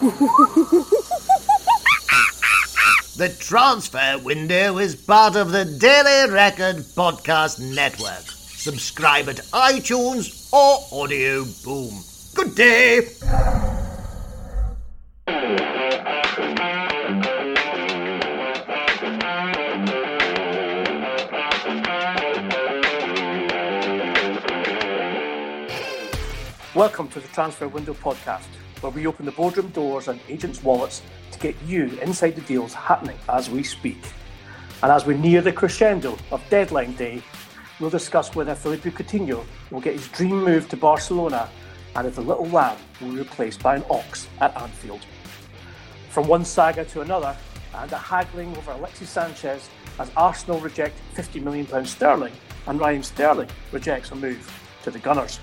the transfer window is part of the Daily Record Podcast Network. Subscribe at iTunes or Audio Boom. Good day. Welcome to the Transfer Window Podcast, where we open the boardroom doors and agents' wallets to get you inside the deals happening as we speak. And as we near the crescendo of deadline day, we'll discuss whether Philippe Coutinho will get his dream move to Barcelona and if the little lamb will be replaced by an ox at Anfield. From one saga to another, and a haggling over Alexis Sanchez as Arsenal reject £50 million sterling and Raheem Sterling rejects a move to the Gunners.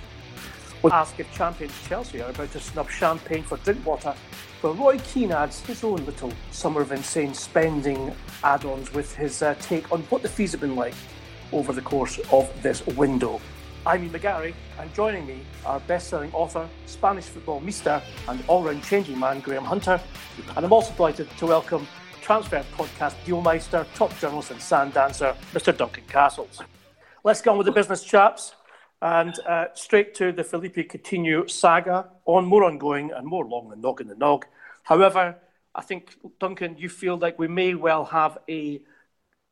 Ask if champions Chelsea are about to snub champagne for Drinkwater, while Roy Keane adds his own little summer of insane spending add ons with his uh, take on what the fees have been like over the course of this window. I'm Ian McGarry, and joining me are best selling author, Spanish football mister, and all round changing man Graham Hunter. And I'm also delighted to welcome Transfer Podcast Dealmeister, top journalist and sand dancer, Mr. Duncan Castles. Let's go on with the business, chaps. And uh, straight to the Philippe Coutinho saga, on more ongoing and more long than nog in the nog. However, I think, Duncan, you feel like we may well have a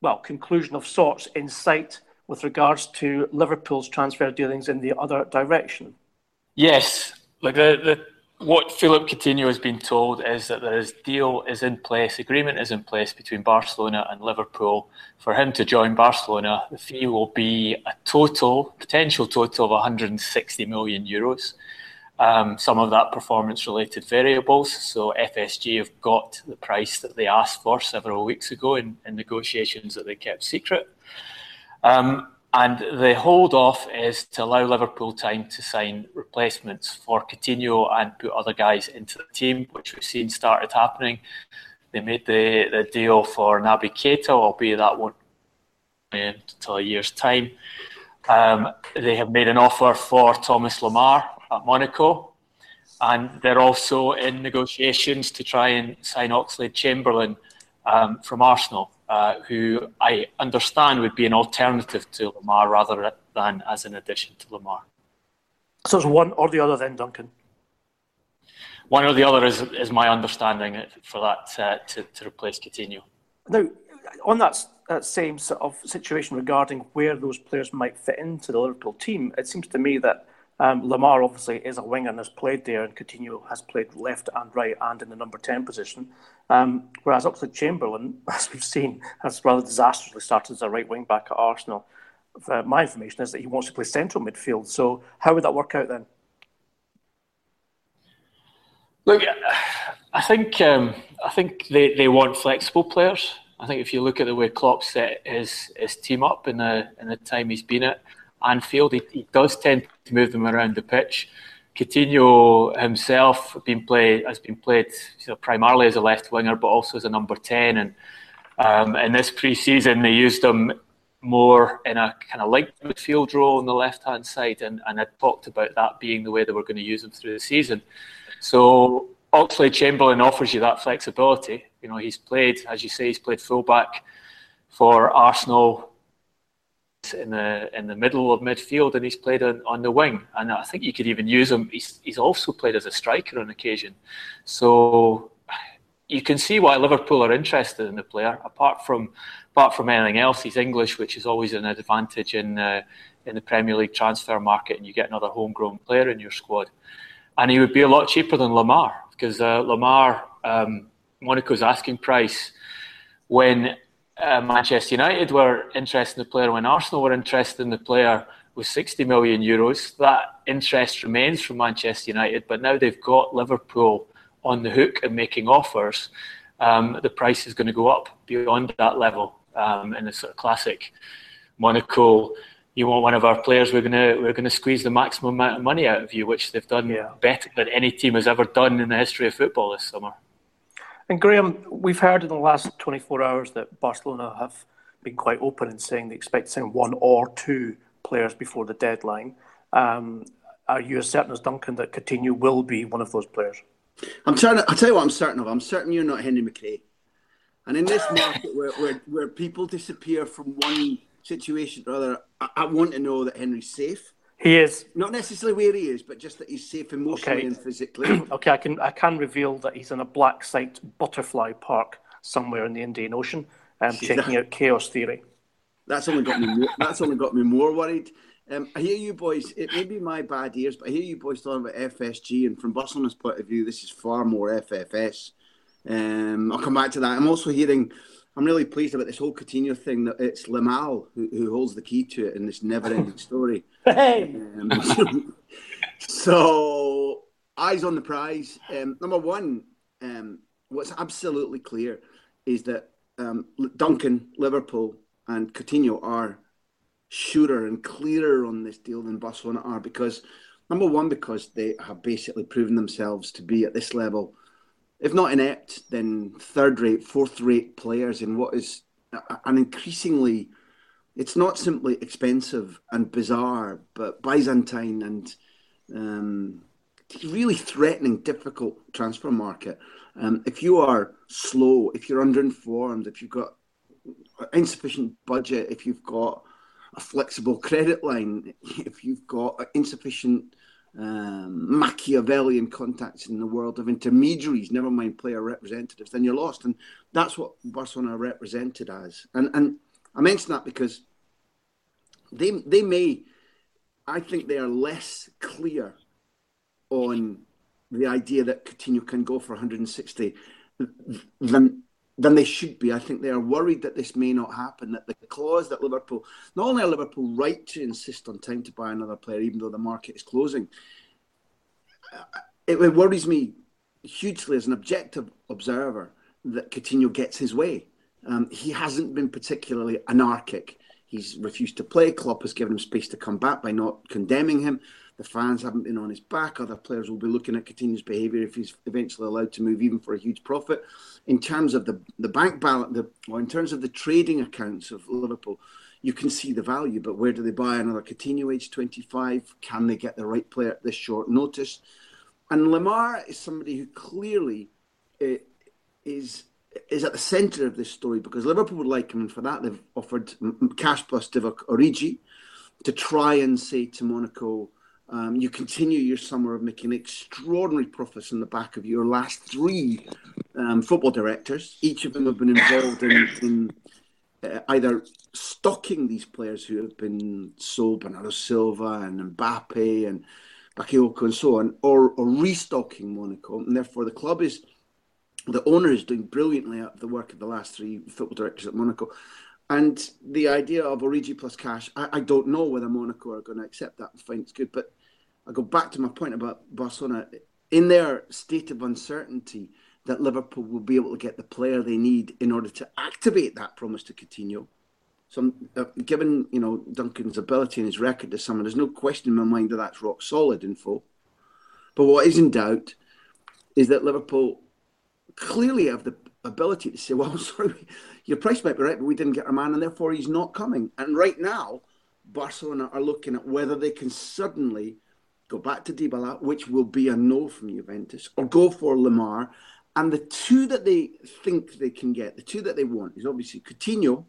well conclusion of sorts in sight with regards to Liverpool's transfer dealings in the other direction. Yes, like the, the what Philip Coutinho has been told is that there is deal is in place, agreement is in place between Barcelona and Liverpool for him to join Barcelona. The fee will be a total, potential total of 160 million euros. Um, some of that performance-related variables. So FSG have got the price that they asked for several weeks ago in, in negotiations that they kept secret. Um, and the hold off is to allow Liverpool time to sign replacements for Coutinho and put other guys into the team, which we've seen started happening. They made the, the deal for Naby Keita, albeit that won't until a year's time. Um, they have made an offer for Thomas Lemar at Monaco, and they're also in negotiations to try and sign Oxlade Chamberlain um, from Arsenal uh, who I understand would be an alternative to Lemar rather than as an addition to Lemar. So it's one or the other then, Duncan? One or the other is, is my understanding for that uh, to, to replace Coutinho. Now, on that, that same sort of situation regarding where those players might fit into the Liverpool team, it seems to me that um, Lemar obviously is a winger and has played there, and Coutinho has played left and right and in the number 10 position. Um, whereas Oxlade Chamberlain, as we've seen, has rather disastrously started as a right wing back at Arsenal. Uh, my information is that he wants to play central midfield. So, how would that work out then? Look, I think um, I think they, they want flexible players. I think if you look at the way Klopp set his his team up in the in the time he's been at Anfield, he, he does tend to move them around the pitch. Coutinho himself been played has been played you know, primarily as a left winger, but also as a number ten. And um, in this pre-season, they used him more in a kind of light midfield role on the left-hand side, and, and I talked about that being the way they were going to use him through the season. So Oxlade Chamberlain offers you that flexibility. You know, he's played, as you say, he's played fullback for Arsenal in the in the middle of midfield and he's played on, on the wing. And I think you could even use him. He's, he's also played as a striker on occasion. So you can see why Liverpool are interested in the player. Apart from apart from anything else he's English which is always an advantage in uh, in the Premier League transfer market and you get another homegrown player in your squad. And he would be a lot cheaper than Lemar because uh, Lemar um, Monaco's asking price when uh, Manchester United were interested in the player, when Arsenal were interested in the player, with 60 million euros. That interest remains from Manchester United, but now they've got Liverpool on the hook and making offers. Um, the price is going to go up beyond that level. Um, in a sort of classic Monaco, you want one of our players, we're going to we're going to squeeze the maximum amount of money out of you, which they've done yeah. better than any team has ever done in the history of football this summer. And Graham, we've heard in the last 24 hours that Barcelona have been quite open in saying they expect to sign one or two players before the deadline. Um, are you as certain as Duncan that Coutinho will be one of those players? I'm trying. I'll tell you what I'm certain of. I'm certain you're not Henry McRae. And in this market where, where, where people disappear from one situation to another, I, I, want to know that Henry's safe. He is not necessarily where he is, but just that he's safe emotionally okay. and physically. okay, I can I can reveal that he's in a black site butterfly park somewhere in the Indian Ocean, um, checking out chaos theory. That's only got me. More, that's only got me more worried. Um, I hear you boys. It may be my bad ears, but I hear you boys talking about FSG, and from Barcelona's point of view, this is far more FFS. Um, I'll come back to that. I'm also hearing. I'm really pleased about this whole Coutinho thing. That it's Lamela who, who holds the key to it in this never-ending story. Hey. Um, so eyes on the prize. Um, number one, um, what's absolutely clear is that um, Duncan, Liverpool, and Coutinho are surer and clearer on this deal than Barcelona are because number one, because they have basically proven themselves to be at this level, if not inept, then third rate, fourth rate players in what is an increasingly it's not simply expensive and bizarre, but Byzantine and um, really threatening, difficult transfer market. Um, if you are slow, if you're underinformed, if you've got insufficient budget, if you've got a flexible credit line, if you've got insufficient um, Machiavellian contacts in the world of intermediaries, never mind player representatives, then you're lost. And that's what Barcelona represented as. And and I mention that because they they may, I think they are less clear on the idea that Coutinho can go for 160 than than they should be. I think they are worried that this may not happen. That the clause that Liverpool, not only are Liverpool right to insist on time to buy another player, even though the market is closing, it, it worries me hugely as an objective observer that Coutinho gets his way. Um, he hasn't been particularly anarchic. He's refused to play. Klopp has given him space to come back by not condemning him. The fans haven't been on his back. Other players will be looking at Coutinho's behaviour if he's eventually allowed to move, even for a huge profit. In terms of the, the bank balance, the, or in terms of the trading accounts of Liverpool, you can see the value. But where do they buy another Coutinho, age 25? Can they get the right player at this short notice? And Lemar is somebody who clearly uh, is is at the centre of this story because Liverpool would like him, and for that they've offered cash plus Divock Origi to try and say to Monaco, um, you continue your summer of making extraordinary profits on the back of your last three um, football directors. Each of them have been involved in, in uh, either stocking these players who have been sold, Bernardo Silva and Mbappe and Bakayoko and so on, or, or restocking Monaco. And therefore, the club is, the owner is doing brilliantly of the work of the last three football directors at Monaco. And the idea of Origi plus cash, I, I don't know whether Monaco are going to accept that and find it's good. But I go back to my point about Barcelona. In their state of uncertainty, that Liverpool will be able to get the player they need in order to activate that promise to Coutinho. So, uh, given you know Duncan's ability and his record this summer, there's no question in my mind that that's rock solid info. But what is in doubt is that Liverpool clearly have the ability to say, well, sorry, your price might be right, but we didn't get our man, and therefore he's not coming. And right now, Barcelona are looking at whether they can suddenly go back to Dybala, which will be a no from Juventus, or go for Lemar. And the two that they think they can get, the two that they want, is obviously Coutinho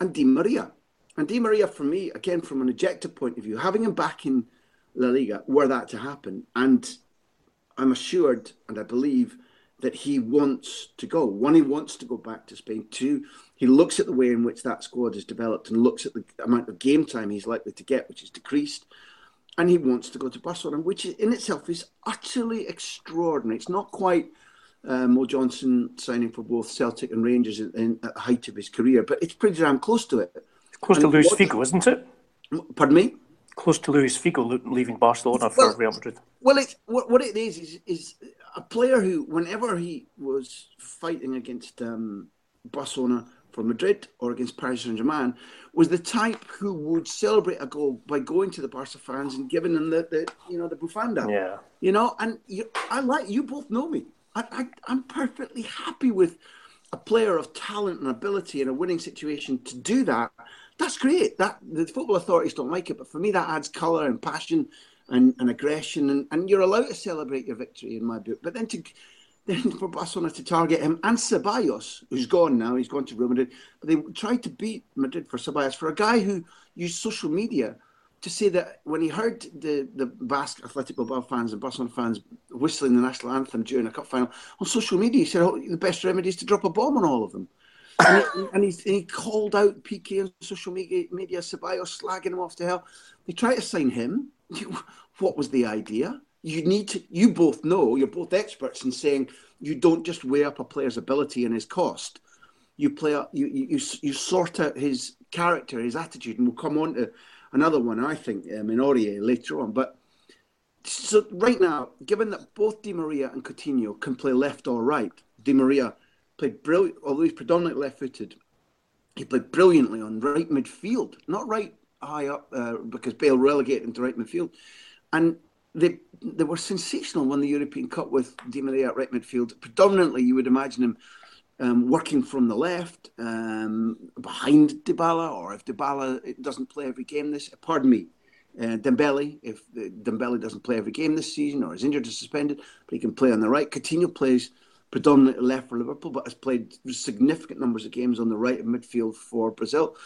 and Di Maria. And Di Maria, for me, again, from an objective point of view, having him back in La Liga, were that to happen, and I'm assured and I believe that he wants to go. One, he wants to go back to Spain. Two, he looks at the way in which that squad has developed and looks at the amount of game time he's likely to get, which is decreased. And he wants to go to Barcelona, which in itself is utterly extraordinary. It's not quite uh, Mo Johnston signing for both Celtic and Rangers in, in, at the height of his career, but it's pretty damn close to it. Close and to Luis Figo, isn't it? Pardon me? Close to Luis Figo leaving Barcelona well, for Real Madrid. Well, it's, what, what it is, is is a player who, whenever he was fighting against um, Barcelona for Madrid or against Paris Saint Germain, was the type who would celebrate a goal by going to the Barca fans and giving them the, the you know the bufanda. Yeah. You know, and you, I like you both know me. I, I I'm perfectly happy with a player of talent and ability in a winning situation to do that. That's great. That the football authorities don't like it, but for me that adds colour and passion and, and aggression, and, and you're allowed to celebrate your victory in my book. But then to then for Barcelona to target him and Ceballos, who's gone now, he's gone to Real Madrid. They tried to beat Madrid for Ceballos for a guy who used social media to say that when he heard the, the Basque Athletic Bilbao fans and Barcelona fans whistling the national anthem during a cup final on social media, he said, oh, the best remedy is to drop a bomb on all of them. and, he, and he, he, called out Piqué on social media, media Ceballos, slagging him off to hell. They tried to sign him. What was the idea? you need to you both know you're both experts in saying you don't just weigh up a player's ability and his cost you play you you you sort out his character his attitude and we'll come on to another one i think um, in Aurier later on but so right now given that both Di Maria and Coutinho can play left or right Di Maria played brilliant although he's predominantly left-footed he played brilliantly on right midfield not right high up uh, because Bale relegated him to right midfield and they they were sensational when the European Cup with Di Maria at right midfield. Predominantly, you would imagine him um, working from the left um, behind Dybala, or if Dybala doesn't play every game this, pardon me, uh, Dembele, if uh, Dembele doesn't play every game this season or is injured or suspended, but he can play on the right. Coutinho plays predominantly left for Liverpool, but has played significant numbers of games on the right of midfield for Brazil.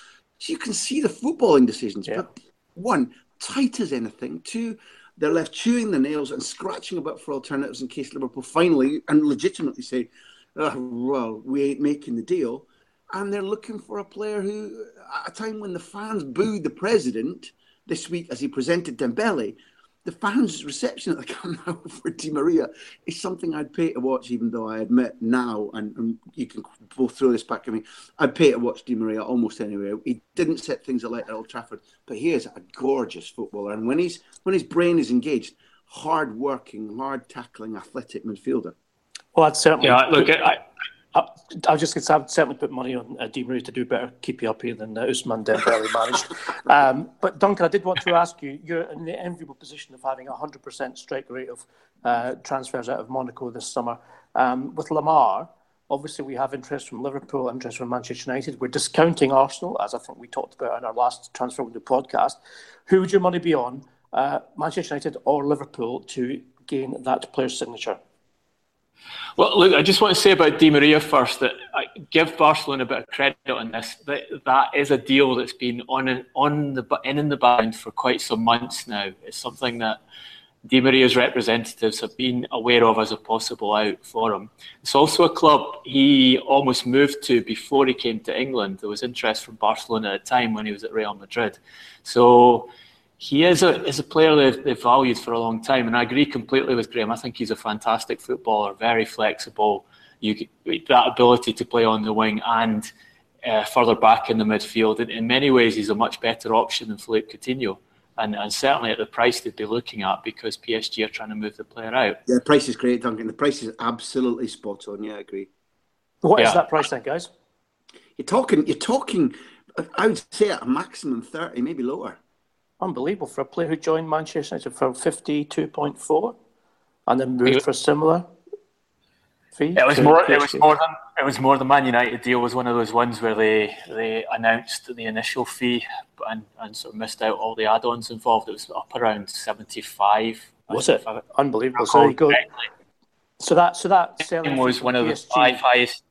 So you can see the footballing decisions. Yeah. But one, tight as anything. Two, they're left chewing the nails and scratching about for alternatives in case Liverpool finally and legitimately say, oh, well, we ain't making the deal. And they're looking for a player who, at a time when the fans booed the president this week as he presented Dembele, the fans' reception at the Camp Nou for Di Maria is something I'd pay to watch, even though I admit now, and, and, you can both throw this back at me, I'd pay to watch Di Maria almost anywhere. He didn't set things alight at Old Trafford, but he is a gorgeous footballer. And when, he's, when his brain is engaged, hard working, hard tackling, athletic midfielder. Well, that's certainly. Yeah, look, I, I, was just going to say, I'd certainly put money on uh, Di Maria to do better, keep you up here than uh, Ousmane Dembele managed. Um, but Duncan, I did want to ask you, you're in the enviable position of having a 100% strike rate of uh, transfers out of Monaco this summer. Um, with Lemar, obviously we have interest from Liverpool, interest from Manchester United. We're discounting Arsenal, as I think we talked about in our last transfer window podcast. Who would your money be on, uh, Manchester United or Liverpool, to gain that player's signature? Well, look, I just want to say about Di Maria first that I give Barcelona a bit of credit on this. That that is a deal that's been on on the in in the background for quite some months now. It's something that Di Maria's representatives have been aware of as a possible out for him. It's also a club he almost moved to before he came to England. There was interest from Barcelona at a time when he was at Real Madrid. So he is a is a player they've, they've valued for a long time, and I agree completely with Graham. I think he's a fantastic footballer, very flexible. You that ability to play on the wing and uh, further back in the midfield. In, in, many ways, he's a much better option than Philippe Coutinho, and, and certainly at the price they'd be looking at because PSG are trying to move the player out. Yeah, the price is great, Duncan. The price is absolutely spot on. Yeah, I agree. What yeah. is that price then, guys? You're talking. You're talking. I would say at a maximum thirty, maybe lower unbelievable for a player who joined Manchester United for 52.4 and then moved for a similar fee. It was more. It was more than. It was more. The Man United deal was one of those ones where they they announced the initial fee and, and sort of missed out all the add-ons involved. It was up around seventy-five. Was it unbelievable? So go. So that so that selling was one of the five highest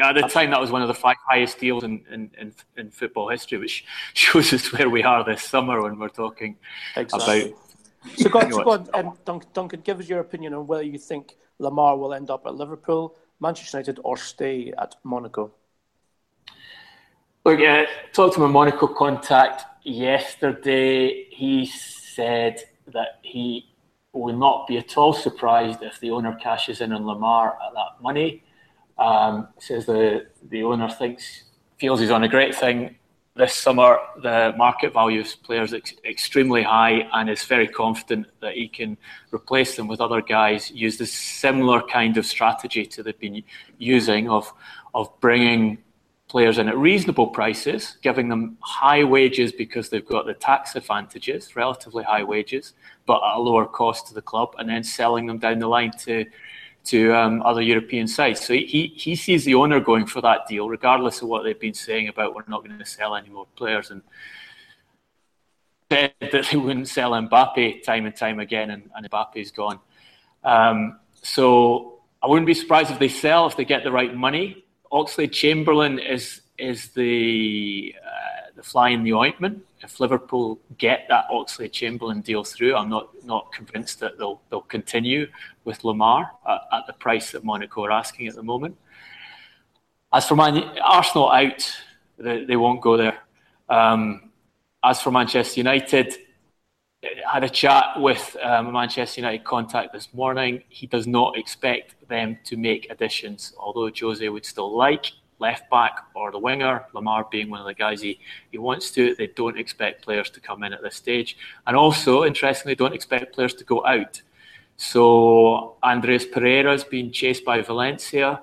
yeah, at the time that was one of the five highest deals in, in, in, in, football history, which shows us where we are this summer when we're talking exactly. about. So, go, so go on, um, Duncan, Duncan, give us your opinion on whether you think Lemar will end up at Liverpool, Manchester United, or stay at Monaco. Look, uh, talked to my Monaco contact yesterday. He said that he will not be at all surprised if the owner cashes in on Lemar at that money. Um, says the the owner thinks feels he's on a great thing this summer. The market value of players is extremely high, and is very confident that he can replace them with other guys. Use the similar kind of strategy to they've been using of of bringing players in at reasonable prices, giving them high wages because they've got the tax advantages, relatively high wages, but at a lower cost to the club, and then selling them down the line to to um, other European sites. So he, he sees the owner going for that deal, regardless of what they've been saying about we're not going to sell any more players. And said that they wouldn't sell Mbappe time and time again, and, and Mbappe's gone. Um, so I wouldn't be surprised if they sell if they get the right money. Oxlade Chamberlain is is the the fly in the ointment. If Liverpool get that Oxlade Chamberlain deal through, I'm not not convinced that they'll they'll continue with Lemar at, at the price that Monaco are asking at the moment. As for Man Arsenal out, they, they won't go there. Um, as for Manchester United, I had a chat with um, a Manchester United contact this morning. He does not expect them to make additions, although Jose would still like left back or the winger, Lemar being one of the guys he, he wants to. They don't expect players to come in at this stage. And also, interestingly, don't expect players to go out. So Andreas Pereira has been chased by Valencia.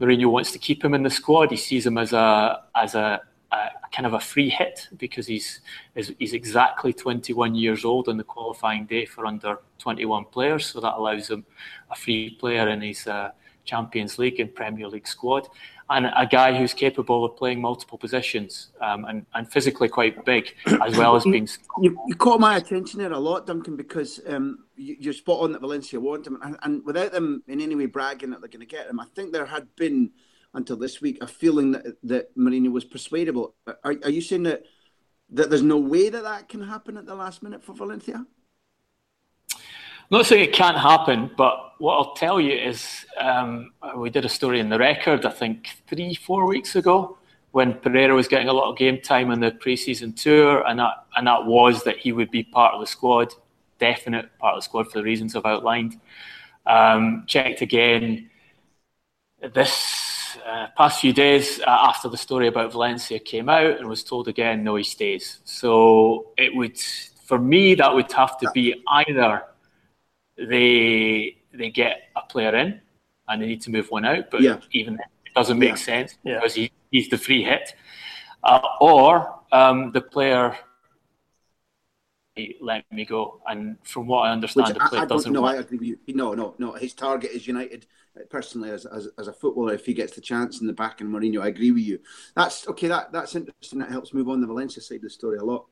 Mourinho wants to keep him in the squad. He sees him as a as a, a kind of a free hit because he's he's exactly 21 years old on the qualifying day for under 21 players. So that allows him a free player in his uh, Champions League and Premier League squad and a guy who's capable of playing multiple positions um, and, and physically quite big, as well as being. You, you caught my attention there a lot, Duncan, because um, you, are spot on that Valencia want him, and, and, without them in any way bragging that they're going to get him, I think there had been until this week a feeling that that Mourinho was persuadable. Are, are you saying that that there's no way that that can happen at the last minute for Valencia? Not saying it can't happen, but what I'll tell you is um, we did a story in the record, I think three, four weeks ago, when Pereira was getting a lot of game time on the preseason tour, and that and that was that he would be part of the squad, definite part of the squad for the reasons I've outlined. Um, checked again this uh, past few days uh, after the story about Valencia came out, and was told again, no, he stays. So it would, for me, that would have to be either they they get a player in and they need to move one out, but yeah. even it doesn't make yeah. sense yeah. because he, he's the free hit, uh, or um, the player let me go. And from what I understand, Which the player I, I doesn't. No, work. I agree with you. No, no, no. His target is United. Personally, as, as, as a footballer, if he gets the chance in the back in Mourinho, I agree with you. That's okay. That that's interesting. That helps move on the Valencia side of the story a lot.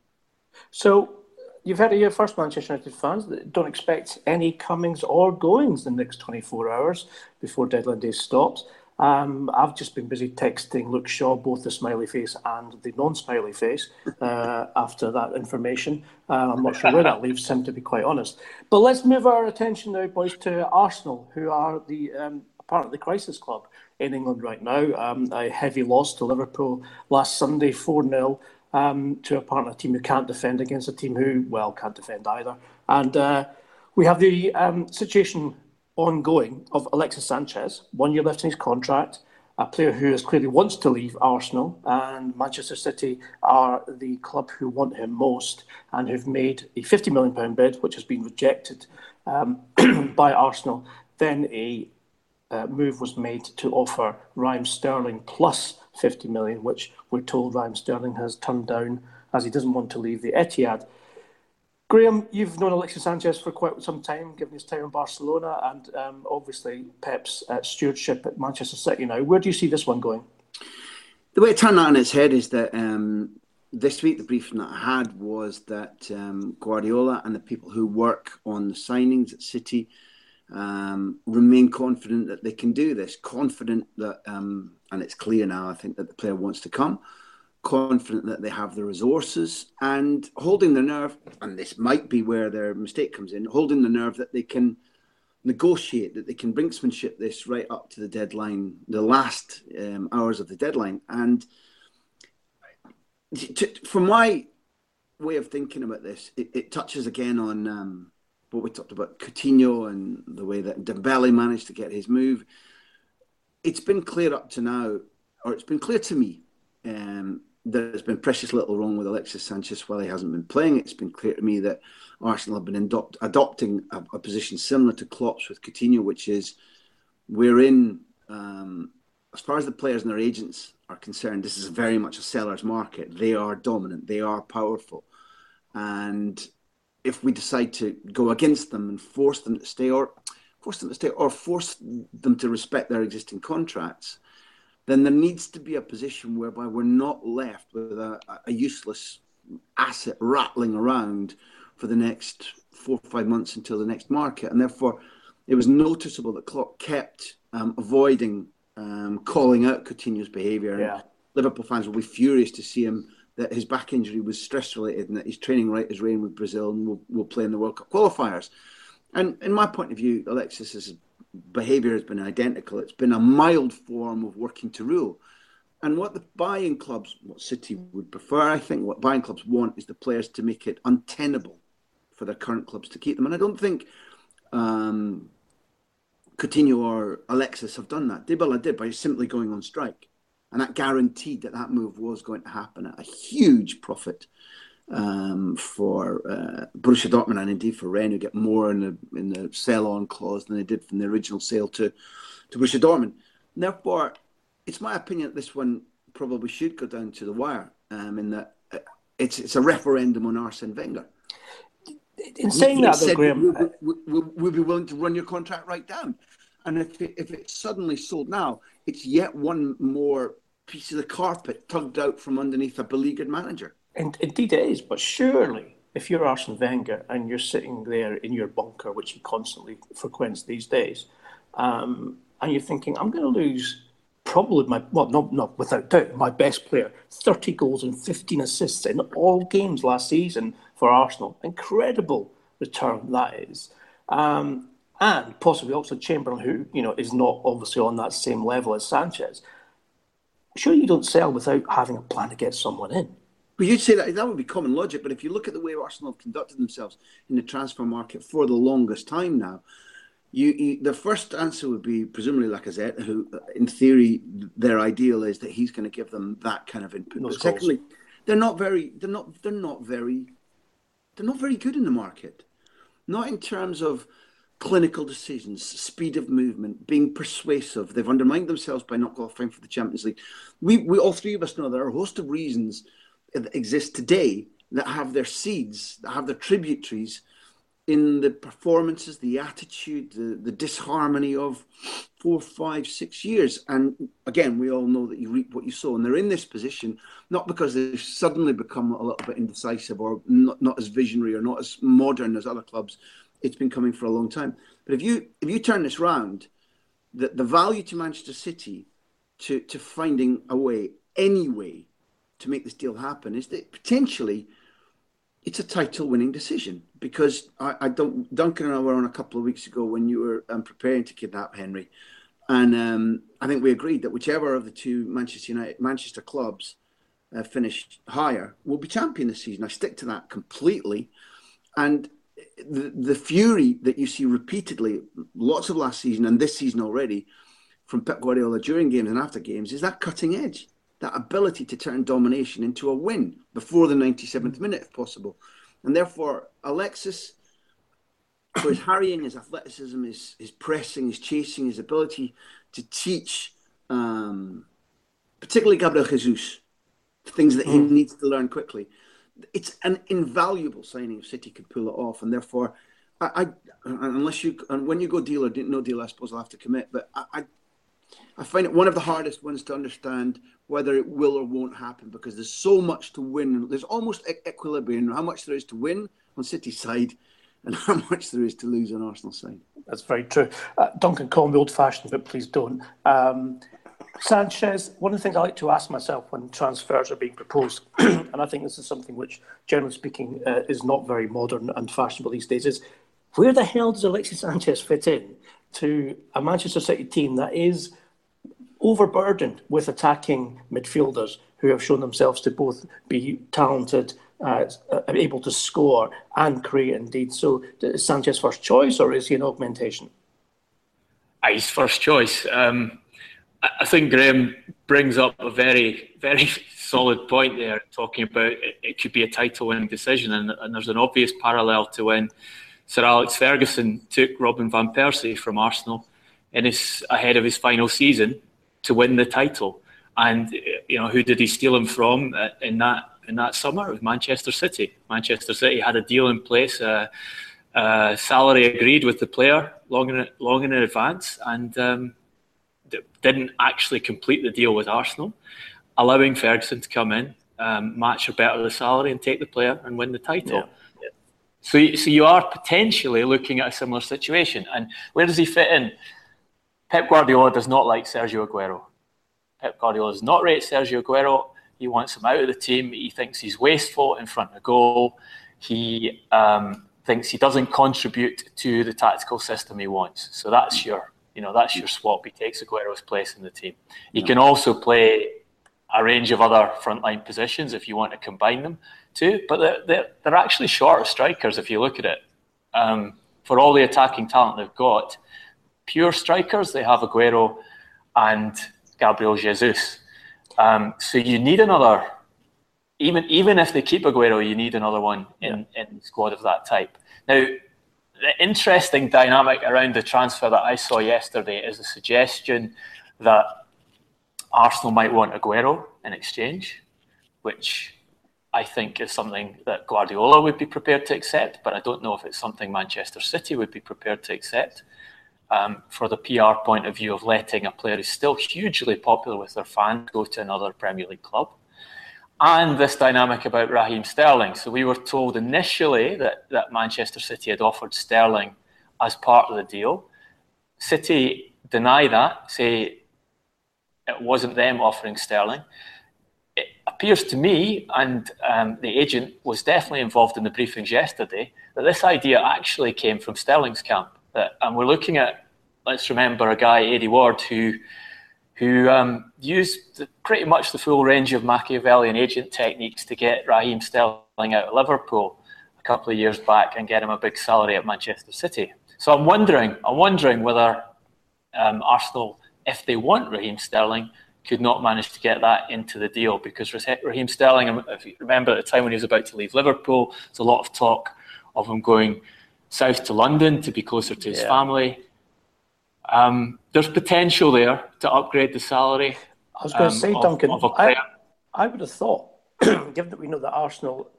So you've heard of your first Manchester United fans that don't expect any comings or goings in the next 24 hours before deadline day stops. Um, I've just been busy texting Luke Shaw, both the smiley face and the non smiley face, uh, after that information. Uh, I'm not sure where that leaves him, to be quite honest. But let's move our attention now, boys, to Arsenal, who are the um, part of the crisis club in England right now. Um, a heavy loss to Liverpool last Sunday, 4 0 um, to a partner team who can't defend against a team who, well, can't defend either. And uh, we have the um, situation ongoing of Alexis Sanchez, one year left in his contract, a player who is clearly wants to leave Arsenal, and Manchester City are the club who want him most and who've made a £50 million bid, which has been rejected um, by Arsenal. Then a uh, move was made to offer Raheem Sterling plus 50 million, which we're told Ryan Sterling has turned down as he doesn't want to leave the Etihad. Graham, you've known Alexis Sanchez for quite some time, given his time in Barcelona and um, obviously Pep's uh, stewardship at Manchester City now. Where do you see this one going? The way it turned that on its head is that um, this week the briefing that I had was that um, Guardiola and the people who work on the signings at City um, remain confident that they can do this, confident that, um, and it's clear now, I think, that the player wants to come, confident that they have the resources, and holding the nerve, and this might be where their mistake comes in, holding the nerve that they can negotiate, that they can brinksmanship this right up to the deadline, the last um, hours of the deadline. And to, from my way of thinking about this, it, it touches again on um, what we talked about Coutinho and the way that Dembele managed to get his move. It's been clear up to now, or it's been clear to me, um, there's been precious little wrong with Alexis Sanchez while he hasn't been playing. It's been clear to me that Arsenal have been adopt, adopting a, a, position similar to Klopp's with Coutinho, which is we're in, um, as far as the players and their agents are concerned, this is very much a seller's market. They are dominant, they are powerful. And if we decide to go against them and force them to stay or force them to stay or force them to respect their existing contracts, then there needs to be a position whereby we're not left with a, a useless asset rattling around for the next four or five months until the next market, and therefore it was noticeable that Klopp kept um, avoiding um, calling out Coutinho's behaviour. Yeah. Liverpool fans will be furious to see him that his back injury was stress related and that he's training right as rain with Brazil and will, will play in the World Cup qualifiers. And in my point of view, Alexis's behaviour has been identical. It's been a mild form of working to rule. And what the buying clubs, what City would prefer, I think, what buying clubs want is the players to make it untenable for their current clubs to keep them. And I don't think um, Coutinho or Alexis have done that. Dybala did by simply going on strike. And that guaranteed that that move was going to happen at a huge profit um, for uh, Borussia Dortmund and indeed for Rennes, who get more in the in the sell-on clause than they did from the original sale to to Borussia Dortmund. And therefore, it's my opinion that this one probably should go down to the wire. Um, in that uh, it's it's a referendum on Arsene Wenger. In saying that, though, Graham, we'll, we'll, we'll, be willing to run your contract right down. And if it, if it's suddenly sold now, it's yet one more piece of the carpet tugged out from underneath a beleaguered manager. And indeed it is, but surely if you're Arsene Wenger and you're sitting there in your bunker, which he constantly frequents these days, um, and you're thinking, I'm going to lose probably my, well, not, not without doubt, my best player, 30 goals and 15 assists in all games last season for Arsenal. Incredible return that is. Um, and possibly also Chamberlain, who, you know, is not obviously on that same level as Sanchez. Sure, you don't sell without having a plan to get someone in. But you'd say that that would be common logic. But if you look at the way Arsenal have conducted themselves in the transfer market for the longest time now, you, you, the first answer would be presumably Lacazette, who, uh, in theory, their ideal is that he's going to give them that kind of input. but secondly, they're not very, they're not, they're not very, they're not very good in the market. Not in terms of clinical decisions, speed of movement, being persuasive. They've undermined themselves by not qualifying for the Champions League. We, we all three of us know there are a host of reasons that exist today that have their seeds, that have their tributaries in the performances, the attitude, the, the disharmony of four, five, six years. And again, we all know that you reap what you sow. And they're in this position not because they've suddenly become a little bit indecisive or not, not as visionary or not as modern as other clubs. It's been coming for a long time. But if you if you turn this round, the, the value to Manchester City to, to finding a way, any way, to make this deal happen is that potentially it's a title winning decision because I, I, don't. Duncan and I were on a couple of weeks ago when you were um, preparing to kidnap Henry, and um, I think we agreed that whichever of the two Manchester United, Manchester clubs uh, finish higher will be champion this season. I stick to that completely, and the the fury that you see repeatedly, lots of last season and this season already, from Pep Guardiola during games and after games, is that cutting edge that ability to turn domination into a win before the 97th minute, if possible. And therefore, Alexis, for his harrying, his athleticism, his, his pressing, his chasing, his ability to teach, um, particularly Gabriel Jesus, things that he mm. needs to learn quickly. It's an invaluable signing if City could pull it off. And therefore, I, I unless you, and when you go deal or no deal, I suppose I'll have to commit. But I, I I find it one of the hardest ones to understand whether it will or won't happen because there's so much to win. There's almost equilibrium how much there is to win on City side and how much there is to lose on Arsenal side. That's very true. Uh, Duncan, call me old fashioned, but please don't. Um, Sanchez, one of the things I like to ask myself when transfers are being proposed, and I think this is something which, generally speaking, uh, is not very modern and fashionable these days, is where the hell does Alexis Sanchez fit in to a Manchester City team that is overburdened with attacking midfielders who have shown themselves to both be talented, uh, able to score and create indeed. So is Sanchez first choice or is he an augmentation? Ah, he's first choice. Um, I think Graham brings up a very, very solid point there, talking about it, it could be a title winning decision. And, and, there's an obvious parallel to when Sir Alex Ferguson took Robin Van Persie from Arsenal in his, ahead of his final season to win the title. And you know who did he steal him from uh, in that in that summer? It was Manchester City. Manchester City had a deal in place, uh, uh, salary agreed with the player long in long in advance, and um, didn't actually complete the deal with Arsenal, allowing Ferguson to come in. um, match or better the salary and take the player and win the title. Yeah. Yeah. So, so you are potentially looking at a similar situation. And where does he fit in? Pep Guardiola does not like Sergio Aguero. Pep Guardiola does not rate Sergio Aguero. He wants him out of the team. He thinks he's wasteful in front of goal. He um, thinks he doesn't contribute to the tactical system he wants. So that's your, you know, that's your swap. He takes Aguero's place in the team. He can also play a range of other frontline positions if you want to combine them too. But they're, they're, they're actually shorter strikers if you look at it. Um, for all the attacking talent they've got, pure strikers, they have Aguero and Gabriel Jesus. Um, so you need another, even even if they keep Aguero, you need another one in, yeah. in squad of that type. Now, the interesting dynamic around the transfer that I saw yesterday is a suggestion that Arsenal might want Aguero in exchange, which I think is something that Guardiola would be prepared to accept, but I don't know if it's something Manchester City would be prepared to accept. Um, for the PR point of view of letting a player who's still hugely popular with their fans go to another Premier League club. And this dynamic about Raheem Sterling. So we were told initially that, that Manchester City had offered Sterling as part of the deal. City deny that, say it wasn't them offering Sterling. It appears to me, and um, the agent was definitely involved in the briefings yesterday, that this idea actually came from Sterling's camp. That, and we're looking at, let's remember, a guy, Aidy Ward, who who um, used pretty much the full range of Machiavellian agent techniques to get Raheem Sterling out of Liverpool a couple of years back and get him a big salary at Manchester City. So I'm wondering, I'm wondering whether um, Arsenal if they want Raheem Sterling, could not manage to get that into the deal because Raheem Sterling, um, if you remember at the time when he was about to leave Liverpool, there's a lot of talk of him going south to London to be closer to his yeah. family. Um, there's potential there to upgrade the salary. I was going to um, say, Duncan, of I, I, would have thought, given that we know that Arsenal,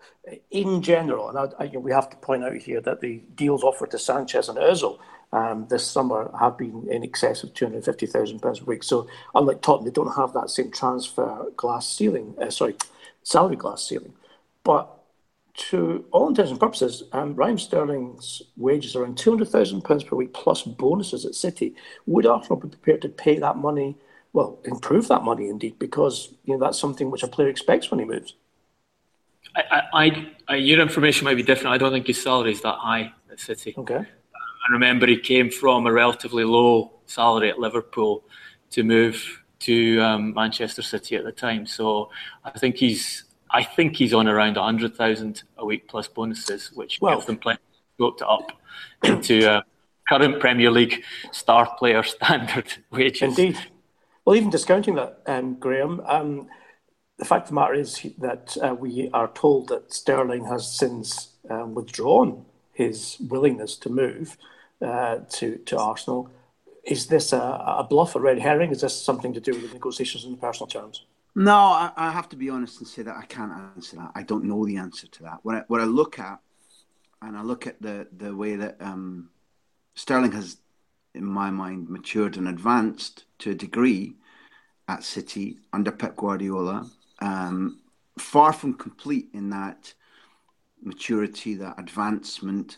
in general, and I, I, we have to point out here that the deals offered to Sanchez and Ozil um, this summer have been in excess of £250,000 a week. So, unlike Tottenham, they don't have that same transfer glass ceiling, uh, sorry, salary glass ceiling. But to all intents and purposes, um, Raheem Sterling's wages are around £200,000 per week plus bonuses at City. Would Arsenal be prepared to pay that money? Well, improve that money indeed, because you know that's something which a player expects when he moves. I, I, I, your information might be different. I don't think his salary is that high at City. Okay. I remember he came from a relatively low salary at Liverpool to move to um, Manchester City at the time. So I think he's I think he's on around hundred thousand a week plus bonuses, which well, gives them plenty of to up into uh, current Premier League star player standard wages. Indeed. Well, even discounting that, um, Graham, um, the fact of the matter is that uh, we are told that Sterling has since um, withdrawn his willingness to move uh, to to Arsenal. Is this a, a, bluff, a red herring? Is this something to do with the negotiations in personal terms? No, I, I, have to be honest and say that I can't answer that. I don't know the answer to that. What I, what I look at, and I look at the the way that um, Sterling has, in my mind, matured and advanced to a degree at City under Pep Guardiola. Um, far from complete in that maturity, that advancement,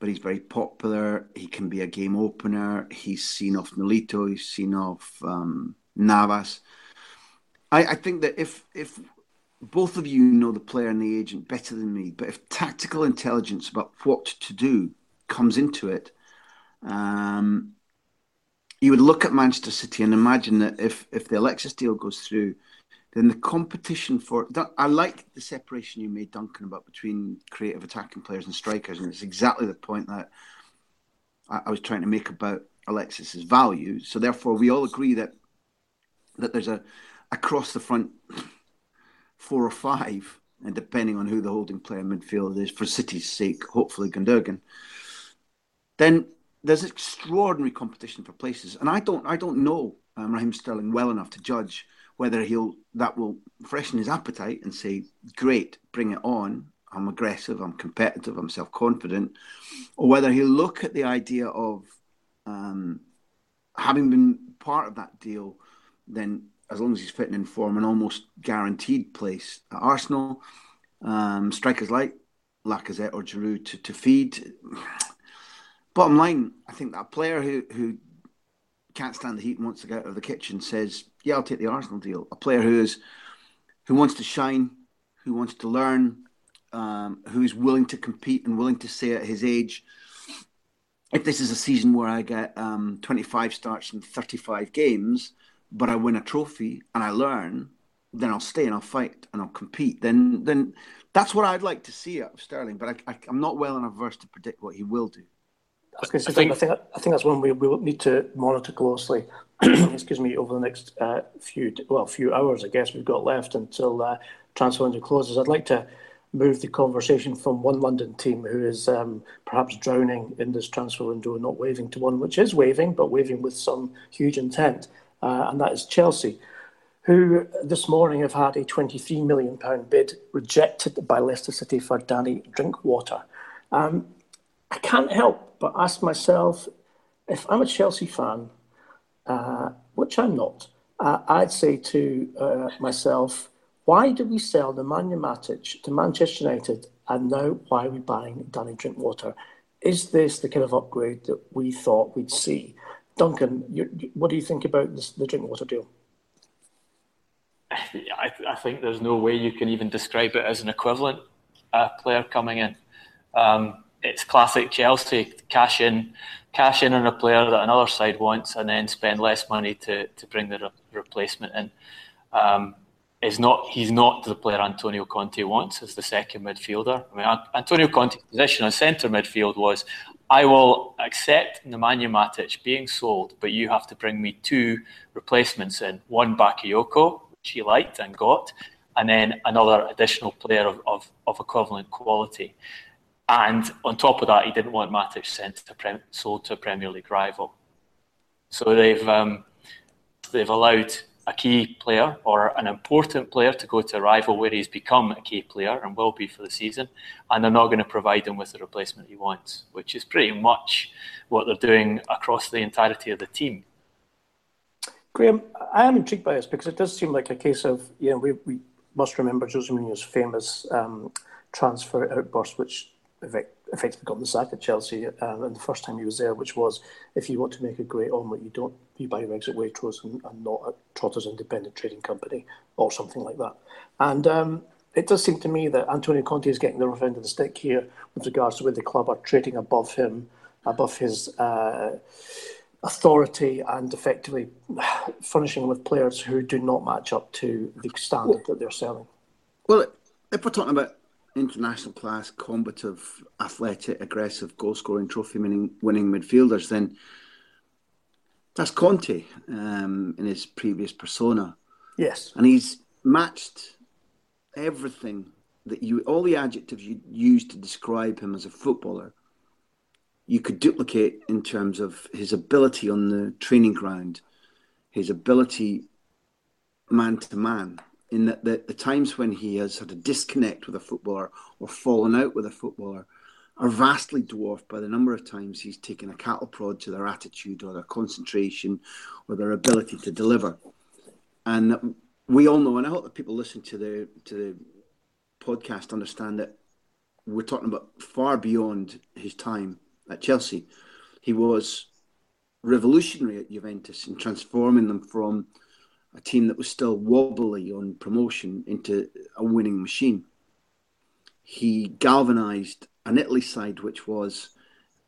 but he's very popular. He can be a game opener. He's seen off Nolito. He's seen off um, Navas. I, I think that if if both of you know the player and the agent better than me, but if tactical intelligence about what to do comes into it, um, you would look at Manchester City and imagine that if if the Alexis deal goes through, then the competition for I like the separation you made, Duncan, about between creative attacking players and strikers, and it's exactly the point that I, I was trying to make about Alexis's value. So therefore, we all agree that that there's a across the front four or five, and depending on who the holding player midfield is, for City's sake, hopefully Gundogan, then there's extraordinary competition for places, and I don't I don't know um, Raheem Sterling well enough to judge whether he'll that will freshen his appetite and say, "Great, bring it on." I'm aggressive, I'm competitive, I'm self confident, or whether he'll look at the idea of um, having been part of that deal, then as long as he's fitting in form, an almost guaranteed place at Arsenal. Um, strikers like Lacazette or Giroud to, to feed. Bottom line, I think that player who, who can't stand the heat and wants to get out of the kitchen says, "Yeah, I'll take the Arsenal deal." A player who is who wants to shine, who wants to learn, um, who is willing to compete and willing to say at his age, if this is a season where I get um, 25 starts in 35 games, but I win a trophy and I learn, then I'll stay and I'll fight and I'll compete. Then, then that's what I'd like to see out of Sterling. But I, am not well enough versed to predict what he will do. I, I, think, I, think, I think that's one we will need to monitor closely. excuse me, over the next uh, few well few hours, I guess we've got left until uh, transfer window closes. I'd like to move the conversation from one London team who is um, perhaps drowning in this transfer window, not waving to one which is waving, but waving with some huge intent, uh, and that is Chelsea, who this morning have had a £23 million bid rejected by Leicester City for Danny Drinkwater. Um, I can't help but ask myself if I'm a Chelsea fan, uh, which I'm not, uh, I'd say to uh, myself, why do we sell Nemanja Matic to Manchester United and now why are we buying Danny Drinkwater? Is this the kind of upgrade that we thought we'd see? Duncan, you, what do you think about this, the Drinkwater deal? I, I, think there's no way you can even describe it as an equivalent uh, player coming in. Um, it's classic Chelsea cash in, cash in on a player that another side wants, and then spend less money to to bring the re- replacement in. Um, is not he's not the player Antonio Conte wants as the second midfielder. I mean, Antonio Conte's position on centre midfield was, I will accept Nemanja Matic being sold, but you have to bring me two replacements in, one Bakayoko, which he liked and got, and then another additional player of, of, of equivalent quality. And on top of that, he didn't want Matic sent to pre- sold to a Premier League rival. So they've um, they've allowed a key player or an important player to go to a rival where he's become a key player and will be for the season, and they're not going to provide him with the replacement he wants, which is pretty much what they're doing across the entirety of the team. Graham, I am intrigued by this because it does seem like a case of, you know, we, we must remember Jose Mourinho's famous um, transfer outburst, which effectively got the sack at Chelsea uh, and the first time he was there, which was if you want to make a great omelette, you don't you buy your eggs at Waitrose and, and not at Trotters Independent Trading Company or something like that. And um, it does seem to me that Antonio Conte is getting the rough end of the stick here with regards to where the club are trading above him, above his uh, authority, and effectively furnishing with players who do not match up to the standard well, that they're selling. Well, if we're talking about international class, combative, athletic, aggressive, goal scoring, trophy winning midfielders, then that's Conte um, in his previous persona. Yes. And he's matched everything that you, all the adjectives you use to describe him as a footballer, you could duplicate in terms of his ability on the training ground, his ability man to man in that the, the times when he has had a disconnect with a footballer or fallen out with a footballer are vastly dwarfed by the number of times he's taken a cattle prod to their attitude or their concentration or their ability to deliver. And we all know, and I hope that people listen to the to the podcast understand that we're talking about far beyond his time at Chelsea. He was revolutionary at Juventus in transforming them from a team that was still wobbly on promotion into a winning machine. He galvanized an Italy side which was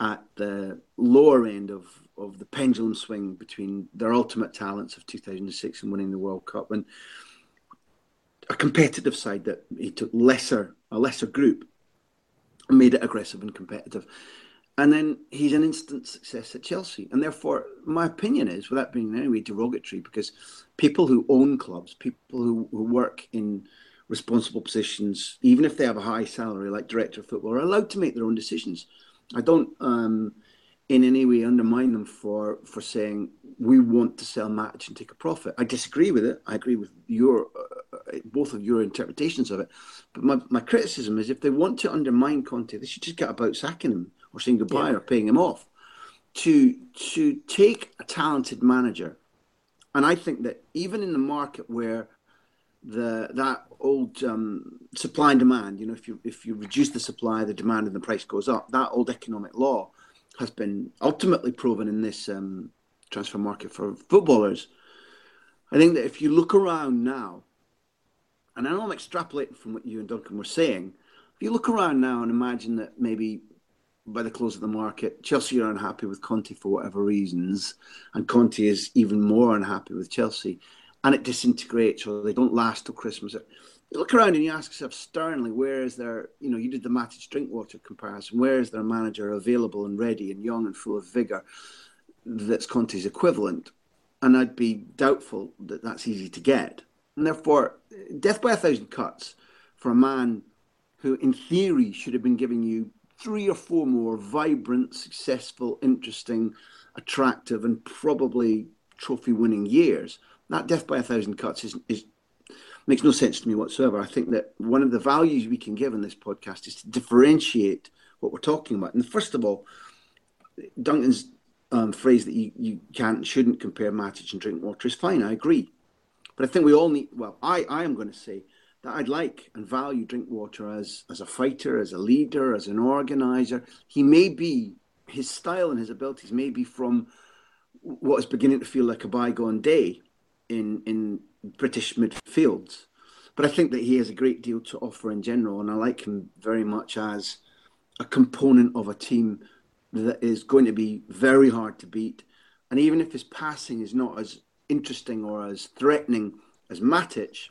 at the lower end of, of the pendulum swing between their ultimate talents of 2006 and winning the World Cup and a competitive side that he took lesser a lesser group and made it aggressive and competitive. And then he's an instant success at Chelsea. And therefore, my opinion is, without being in any way derogatory, because people who own clubs, people who, who work in responsible positions, even if they have a high salary, like director of football, are allowed to make their own decisions. I don't um, in any way undermine them for for saying we want to sell Matic and take a profit. I disagree with it. I agree with your uh, uh, both of your interpretations of it. But my, my criticism is if they want to undermine Conte, they should just get about sacking him or saying goodbye yeah. or paying him off. To to take a talented manager And I think that even in the market where the that old um, supply and demand, you know, if you if you reduce the supply, the demand and the price goes up, that old economic law has been ultimately proven in this um, transfer market for footballers. I think that if you look around now, and I know I'm extrapolating from what you and Duncan were saying, if you look around now and imagine that maybe by the close of the market, Chelsea are unhappy with Conte for whatever reasons, and Conte is even more unhappy with Chelsea, and it disintegrates or they don't last till Christmas. You look around and you ask yourself sternly, where is there, you know, you did the Matic Drinkwater comparison, where is their manager available and ready and young and full of vigour that's Conte's equivalent? And I'd be doubtful that that's easy to get. And therefore, death by a thousand cuts for a man who, in theory, should have been giving you three or four more vibrant, successful, interesting, attractive, and probably trophy winning years. That death by a thousand cuts is, is makes no sense to me whatsoever. I think that one of the values we can give in this podcast is to differentiate what we're talking about. And first of all, Duncan's um, phrase that you, you can't shouldn't compare Matic and Drinkwater is fine. I agree, but I think we all need. Well, I I am going to say that I'd like and value Drinkwater as as a fighter, as a leader, as an organizer. He may be his style and his abilities may be from what is beginning to feel like a bygone day in in British midfields. But I think that he has a great deal to offer in general, and I like him very much as a component of a team that is going to be very hard to beat. And even if his passing is not as interesting or as threatening as Matic,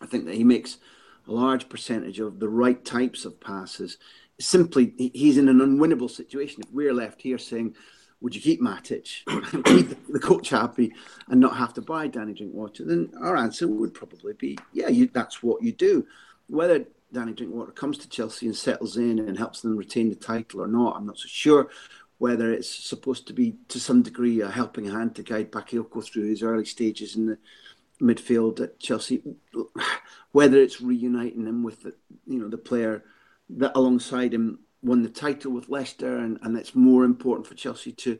I think that he makes a large percentage of the right types of passes. Simply, he's in an unwinnable situation. If we're left here saying, would you keep Matic, keep the coach happy, and not have to buy Danny Drinkwater? Then our answer would probably be, yeah, you, that's what you do. Whether Danny Drinkwater comes to Chelsea and settles in and helps them retain the title or not, I'm not so sure. Whether it's supposed to be to some degree a helping hand to guide Bakayoko through his early stages in the midfield at Chelsea, whether it's reuniting him with the you know the player that alongside him won the title with Leicester, and and it's more important for Chelsea to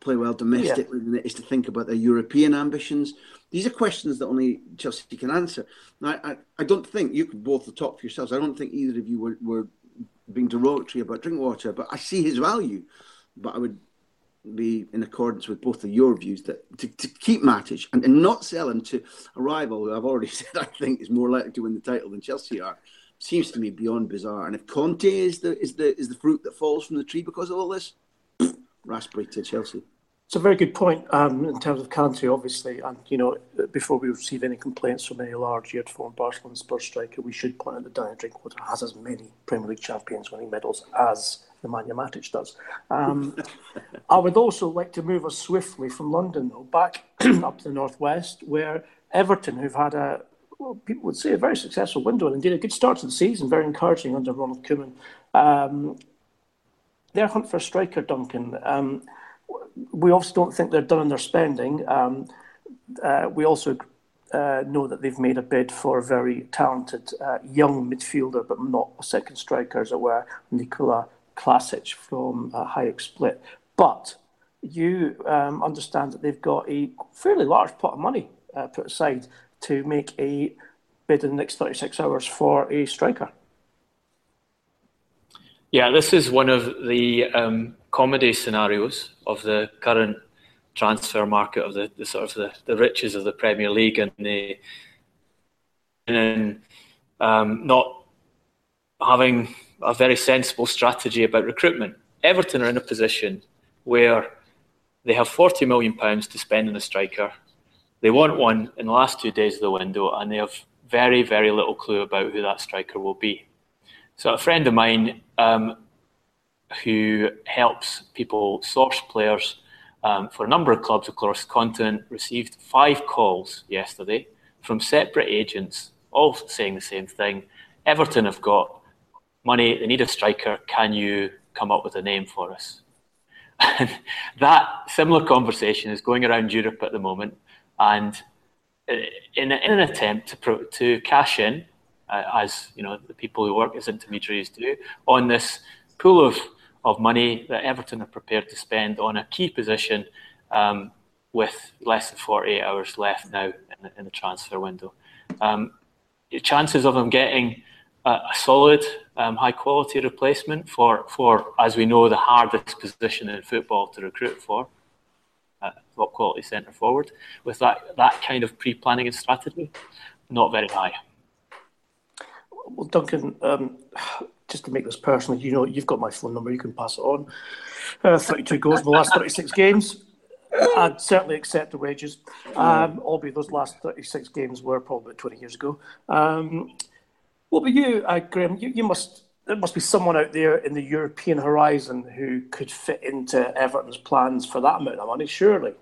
play well domestically yeah. than it is to think about their European ambitions. These are questions that only Chelsea can answer. Now, I, I don't think you can both talk for yourselves. I don't think either of you were, were being derogatory about Drinkwater, but I see his value. But I would be in accordance with both of your views that to, to keep Matic and, and not sell him to a rival who I've already said I think is more likely to win the title than Chelsea are seems to me beyond bizarre. And if Conte is the is the is the fruit that falls from the tree because of all this, raspberry to Chelsea. It's a very good point um, in terms of Conte, obviously. And, you know, before we receive any complaints from any large year former Barcelona Spurs striker, we should point out that Danny Drinkwater has as many Premier League Champions winning medals as Nemanja Matic does. Um, I would also like to move us swiftly from London, though, back up to the northwest, where Everton, who've had a, well, people would say a very successful window and indeed a good start to the season, very encouraging under Ronald Koeman. Um, their hunt for a striker, Duncan. Um, we obviously don't think they're done in their spending. Um, uh, we also uh, know that they've made a bid for a very talented uh, young midfielder, but not a second striker, as it were, Nikola Vlasic from uh, Hajduk Split. But you um, understand that they've got a fairly large pot of money uh, put aside to make a bid in the next 36 hours for a striker. Yeah, this is one of the um, comedy scenarios of the current transfer market of the, the sort of the, the riches of the Premier League and the and um, not having a very sensible strategy about recruitment. Everton are in a position where they have forty million pounds to spend on a striker. They want one in the last two days of the window, and they have very, very little clue about who that striker will be. So a friend of mine um, who helps people source players um, for a number of clubs across the continent received five calls yesterday from separate agents, all saying the same thing. Everton have got money, they need a striker. Can you come up with a name for us? And that similar conversation is going around Europe at the moment. And uh, in, in an attempt to, pro, to cash in, uh, as you know, the people who work as intermediaries do, on this pool of, of money that Everton are prepared to spend on a key position, um, with less than 48 hours left now in the, in the transfer window. Um, chances of them getting a, a solid, um, high quality replacement for, for, as we know, the hardest position in football to recruit for, top quality centre forward, with that, that kind of pre planning and strategy, not very high. Well, Duncan, um, just to make this personal, you know, you've got my phone number, you can pass it on. Uh, 32 goals in the last 36 games. I'd certainly accept the wages, um, albeit those last 36 games were probably 20 years ago. Um, what about you, uh, Graham? You, you, must there must be someone out there in the European horizon who could fit into Everton's plans for that amount of money, surely.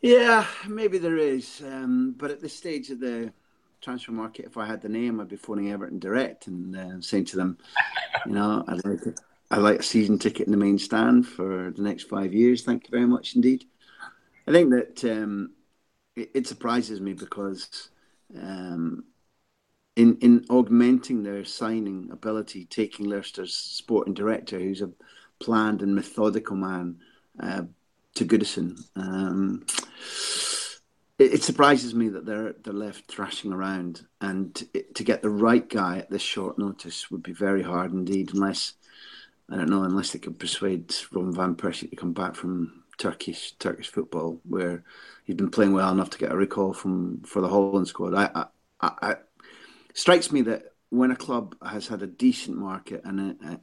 Yeah, maybe there is, um, but at this stage of the transfer market, if I had the name, I'd be phoning Everton direct and uh, saying to them, you know, I'd like it. I like a season ticket in the main stand for the next five years. Thank you very much indeed. I think that um, it, it, surprises me because um, in in augmenting their signing ability, taking Leicester's sporting director, who's a planned and methodical man, uh, to Goodison. Um, it, it, surprises me that they're they're left thrashing around, and it, to get the right guy at this short notice would be very hard indeed, unless I don't know, unless they could persuade Robin van Persie to come back from Turkish Turkish football, where he's been playing well enough to get a recall from for the Holland squad. I, I, I strikes me that when a club has had a decent market and a,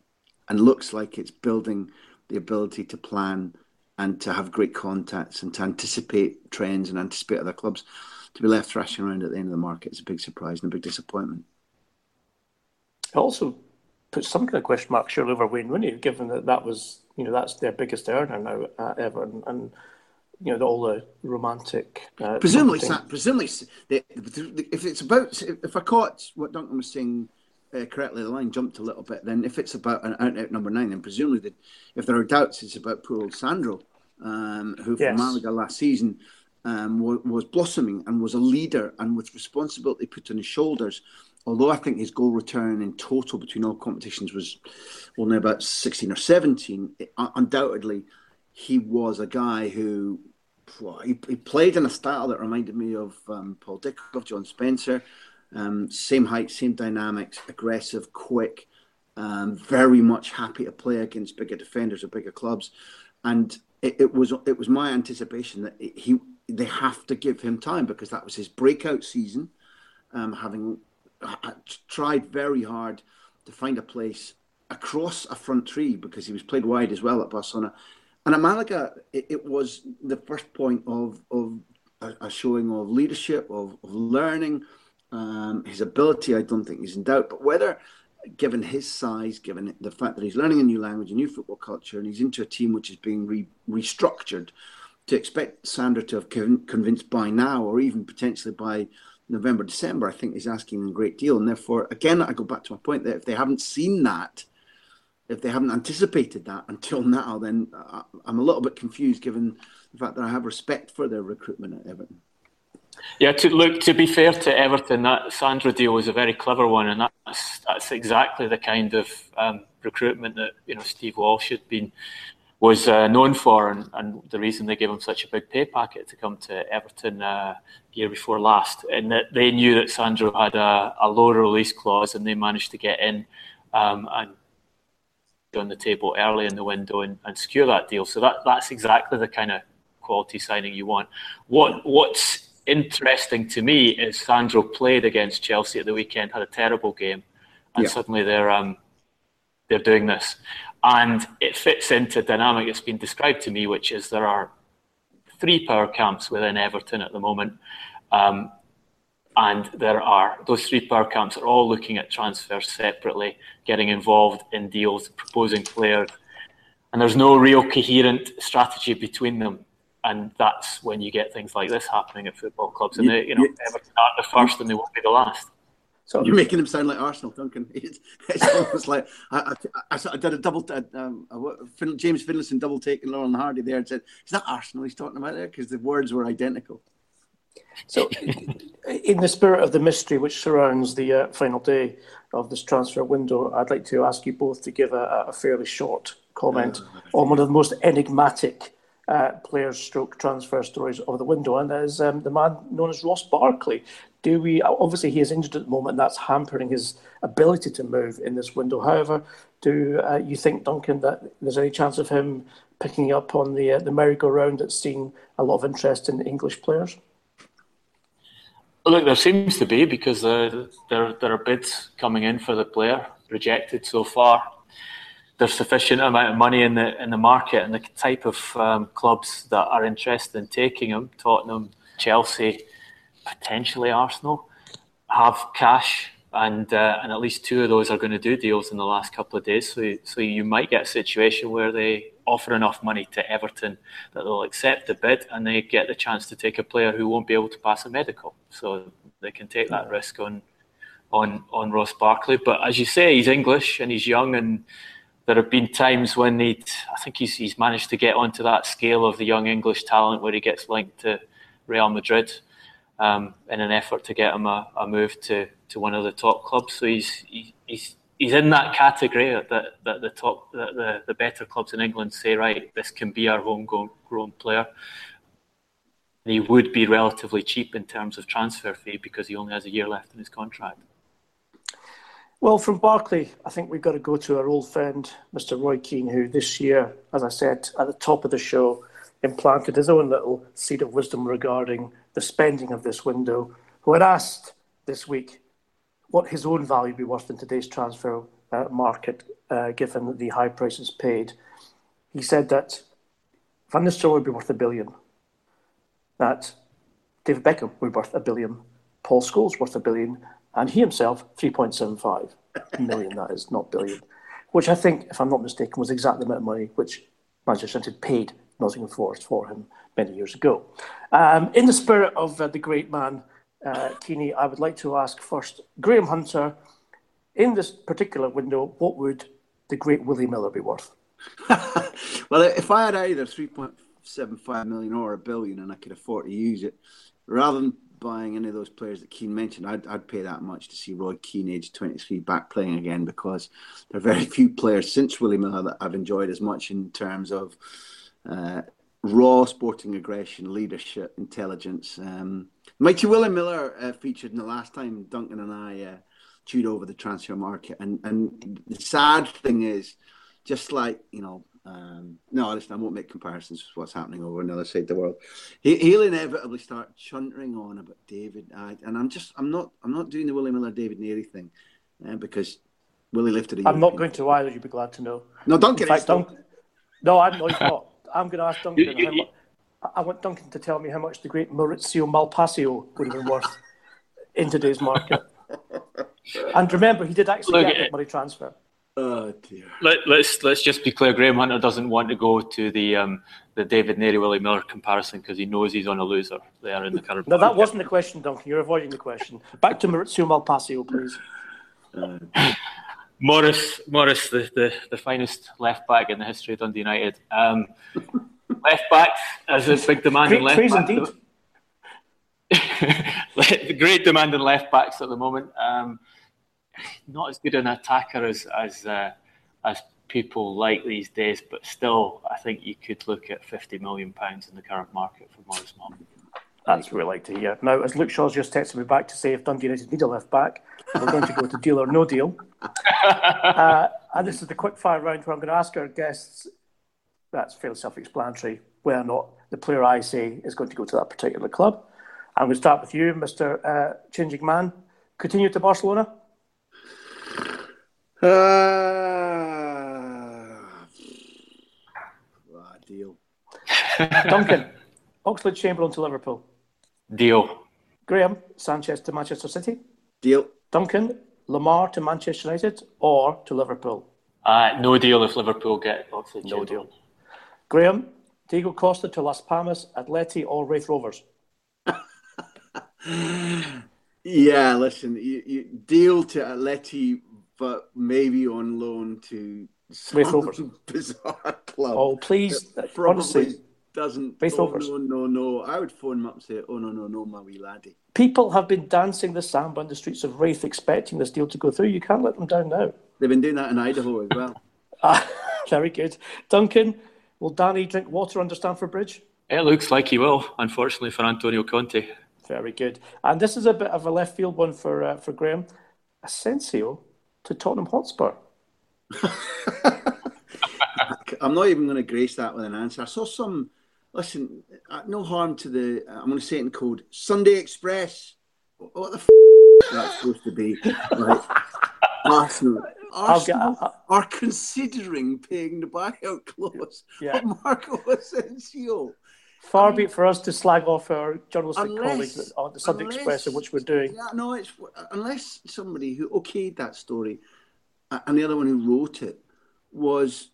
and looks like it's building the ability to plan and to have great contacts and to anticipate trends and anticipate other clubs, to be left thrashing around at the end of the market is a big surprise and a big disappointment. It also, put some kind of question mark surely over Wayne Rooney, given that that was you know that's their biggest earner now uh, at Everton, and you know all the romantic. Uh, presumably, presumably, if it's about if I caught what Duncan was saying. Uh, correctly, the line jumped a little bit. Then, if it's about an out out number nine, then presumably, that if there are doubts, it's about poor old Sandro, um, who for yes. Malaga last season um, was, was, blossoming and was a leader and with responsibility put on his shoulders although I think his goal return in total between all competitions was only about 16 or 17, it, undoubtedly he was a guy who he, he, played in a style that reminded me of um, Paul Dickov, John Spencer. Um, same height, same dynamics, aggressive, quick, um, very much happy to play against bigger defenders or bigger clubs. And it, it was it was my anticipation that he they have to give him time because that was his breakout season, um, having I tried very hard to find a place across a front three because he was played wide as well at Barcelona. And at Malaga, it, it was the first point of, of a, a showing of leadership, of, of learning. Um, his ability, I don't think he's in doubt. But whether, given his size, given the fact that he's learning a new language, a new football culture, and he's into a team which is being re- restructured, to expect Sandro to have convinced by now, or even potentially by November, December, I think is asking a great deal. And therefore, again, I go back to my point that if they haven't seen that, if they haven't anticipated that until now, then I'm a little bit confused given the fact that I have respect for their recruitment at Everton. Yeah, to look to be fair to Everton, that Sandro deal was a very clever one, and that's that's exactly the kind of um, recruitment that you know Steve Walsh had been was uh, known for, and, and, the reason they gave him such a big pay packet to come to Everton uh, year before last, and that they knew that Sandro had a, a low release clause, and they managed to get in um, and on the table early in the window and, and secure that deal. So that that's exactly the kind of quality signing you want. What what's interesting to me is Sandro played against Chelsea at the weekend, had a terrible game, and yeah. suddenly they're um, they're doing this. And it fits into a dynamic that's been described to me, which is there are three power camps within Everton at the moment. Um, and there are those three power camps are all looking at transfers separately, getting involved in deals, proposing players, and there's no real coherent strategy between them. And that's when you get things like this happening at football clubs. And they, you know, Everton are the first, and they won't be the last. So you're making them sound like Arsenal, Duncan. It's, it's almost like I, I, I, did a double. Um, a, James Finlayson double take and Laurel Hardy there and said, "Is that Arsenal he's talking about there?" Because the words were identical. So, in the spirit of the mystery which surrounds the uh, final day of this transfer window, I'd like to ask you both to give a, a fairly short comment on one of the most enigmatic uh, players stroke transfer stories of the window, and that is um, the man known as Ross Barkley. Do we obviously he is injured at the moment, and that's hampering his ability to move in this window. However, do uh, you think Duncan that there's any chance of him picking up on the uh, the merry-go-round that's seen a lot of interest in English players? Look, there seems to be because uh, there there are bids coming in for the player rejected so far. There's sufficient amount of money in the in the market and the type of um, clubs that are interested in taking him. Tottenham, Chelsea, potentially Arsenal have cash, and uh, and at least two of those are going to do deals in the last couple of days. So so you might get a situation where they offer enough money to Everton that they'll accept the bid and they get the chance to take a player who won't be able to pass a medical. So they can take that risk on on on Ross Barkley. But as you say, he's English and he's young and there have been times when he'd I think he's he's managed to get onto that scale of the young English talent where he gets linked to Real Madrid um, in an effort to get him a, a, move to, to one of the top clubs. So he's he, he's he's in that category that, that the top that the, the better clubs in England say right this can be our homegrown player. he would be relatively cheap in terms of transfer fee because he only has a year left in his contract. Well, from Barkley, I think we've got to go to our old friend, Mr. Roy Keane, who this year, as I said at the top of the show, implanted his own little seed of wisdom regarding the spending of this window, who had asked this week what his own value would be worth in today's transfer uh, market, uh, given the high prices paid. He said that Van Nistelrooy would be worth a billion, that David Beckham would be worth a billion, Paul Scholes worth a billion, and he himself 3.75 million. That is not billion, which I think, if I'm not mistaken, was exactly the amount of money which Manchester United paid Nottingham Forest for him many years ago. Um, in the spirit of uh, the great man, uh, Keeney, I would like to ask first Graham Hunter, in this particular window, what would the great Willie Miller be worth? well, if I had either 3.75 million or a billion and I could afford to use it, rather than buying any of those players that Keane mentioned, I'd, I'd pay that much to see Roy Keane, age 23, back playing again because there are very few players since Willie Miller that I've enjoyed as much in terms of uh, raw sporting aggression, leadership, intelligence. Um, Mighty Willie Miller uh, featured in the last time Duncan and I uh, chewed over the transfer market, and and the sad thing is, just like you know. Um, no, listen, I won't make comparisons with what's happening over on the other side of the world. He, will inevitably start chuntering on about David, I, and I'm just, I'm not, I'm not doing the Willie Miller David Narey thing, uh, because Willie lifted a. I'm not going to either. You'd be glad to know. No, Duncan. In fact, Duncan no, I'm not. I'm going to ask Duncan. You, you, I want Duncan to tell me how much the great Maurizio Malpasio would have been worth in today's market. and remember, he did actually Look, get a money transfer. Oh dear. Let, us let's, let's just be clear. Graham Hunter doesn't want to go to the um, the David Narey Willie Miller comparison because he knows he's on a loser there in the current. no, that wasn't the question, Duncan. You're avoiding the question. Back to Maurizio Malpasio, please. Uh, Maurice, Maurice, the, the, the finest left back in the history of Dundee United. Um, left backs as a big demand in left praise indeed. the great demand in left backs at the moment. Um, not as good an attacker as as uh, as people like these days, but still, I think you could look at fifty million pounds in the current market for Maurice. That's what we like to hear. Now, as Luke Shaw's just texted me back to say if Dundee United need a left back, we're going to go to deal or no deal. Uh, and this is the quick fire round where I'm going to ask our guests, that's fairly self explanatory, whether or not the player I say is going to go to that particular club. I'm going to start with you, Mr. Uh, Changing Man. Coutinho to Barcelona? Uh, deal. Duncan, Oxlade Chamberlain to Liverpool. Deal. Graham, Sanchez to Manchester City. Deal. Duncan, Lemar to Manchester United or to Liverpool? Uh, no deal if Liverpool get Oxlade. No deal. Graham, Diego Costa to Las Palmas, Atleti or Raith Rovers? yeah, listen, you, you deal to Atleti, but maybe on loan to Raith Rovers. Bizarre club. Oh, please, honestly, doesn't. Raith oh, Rovers. No, no, no. I would phone him up and say, "Oh no, no, no, my wee laddie." People have been dancing the samba on the streets of Raith expecting this deal to go through. You can't let them down now. They've been doing that in Idaho as well. ah, very good, Duncan. Will Danny drink water under Stamford Bridge? It looks like he will, unfortunately for Antonio Conte. Very good. And this is a bit of a left field one for uh, for Graham. Asensio to Tottenham Hotspur. I'm not even going to grace that with an answer. I saw some. Listen, uh, no harm to the. I'm going to say it in code. Sunday Express. What the f- that's supposed to be? Like, Arsenal. Arsenal get, uh, are considering paying the buyout clause yeah. of Marco Asensio. Far um, be it for us to slag off our journalistic unless, colleagues on the Sunday unless, Express, which we're doing. Yeah, no, it's unless somebody who okayed that story and the other one who wrote it was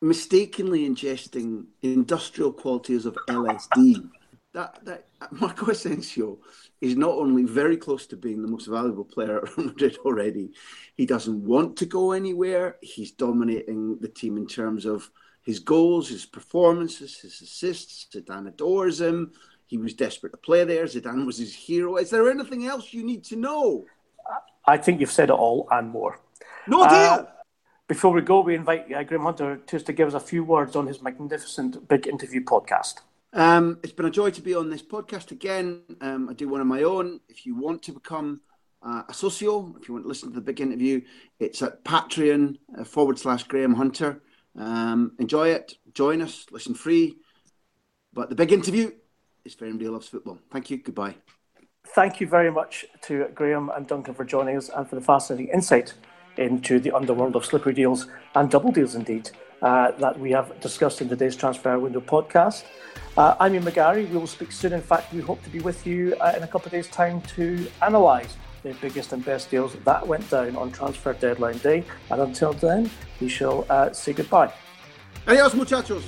mistakenly ingesting industrial qualities of LSD. that that Marco Asensio is not only very close to being the most valuable player at Madrid already, he doesn't want to go anywhere. He's dominating the team in terms of his goals, his performances, his assists. Zidane adores him. He was desperate to play there. Zidane was his hero. Is there anything else you need to know? I think you've said it all and more. No deal. Uh, before we go, we invite uh, Graham Hunter to, to give us a few words on his magnificent big interview podcast. Um, it's been a joy to be on this podcast again. Um, I do one of my own. If you want to become uh, a socio, if you want to listen to the big interview, it's at Patreon uh, forward slash Graham Hunter. Um, enjoy it, join us, listen free. But the big interview is for anybody who loves football. Thank you. Goodbye. Thank you very much to Graham and Duncan for joining us and for the fascinating insight into the underworld of slippery deals and double deals, indeed, uh, that we have discussed in today's Transfer Window podcast. Uh, I'm Ian McGarry. We will speak soon. In fact, we hope to be with you uh, in a couple of days' time to analyse the biggest and best deals that went down on transfer deadline day. And until then, we shall uh, say goodbye. Adios, muchachos.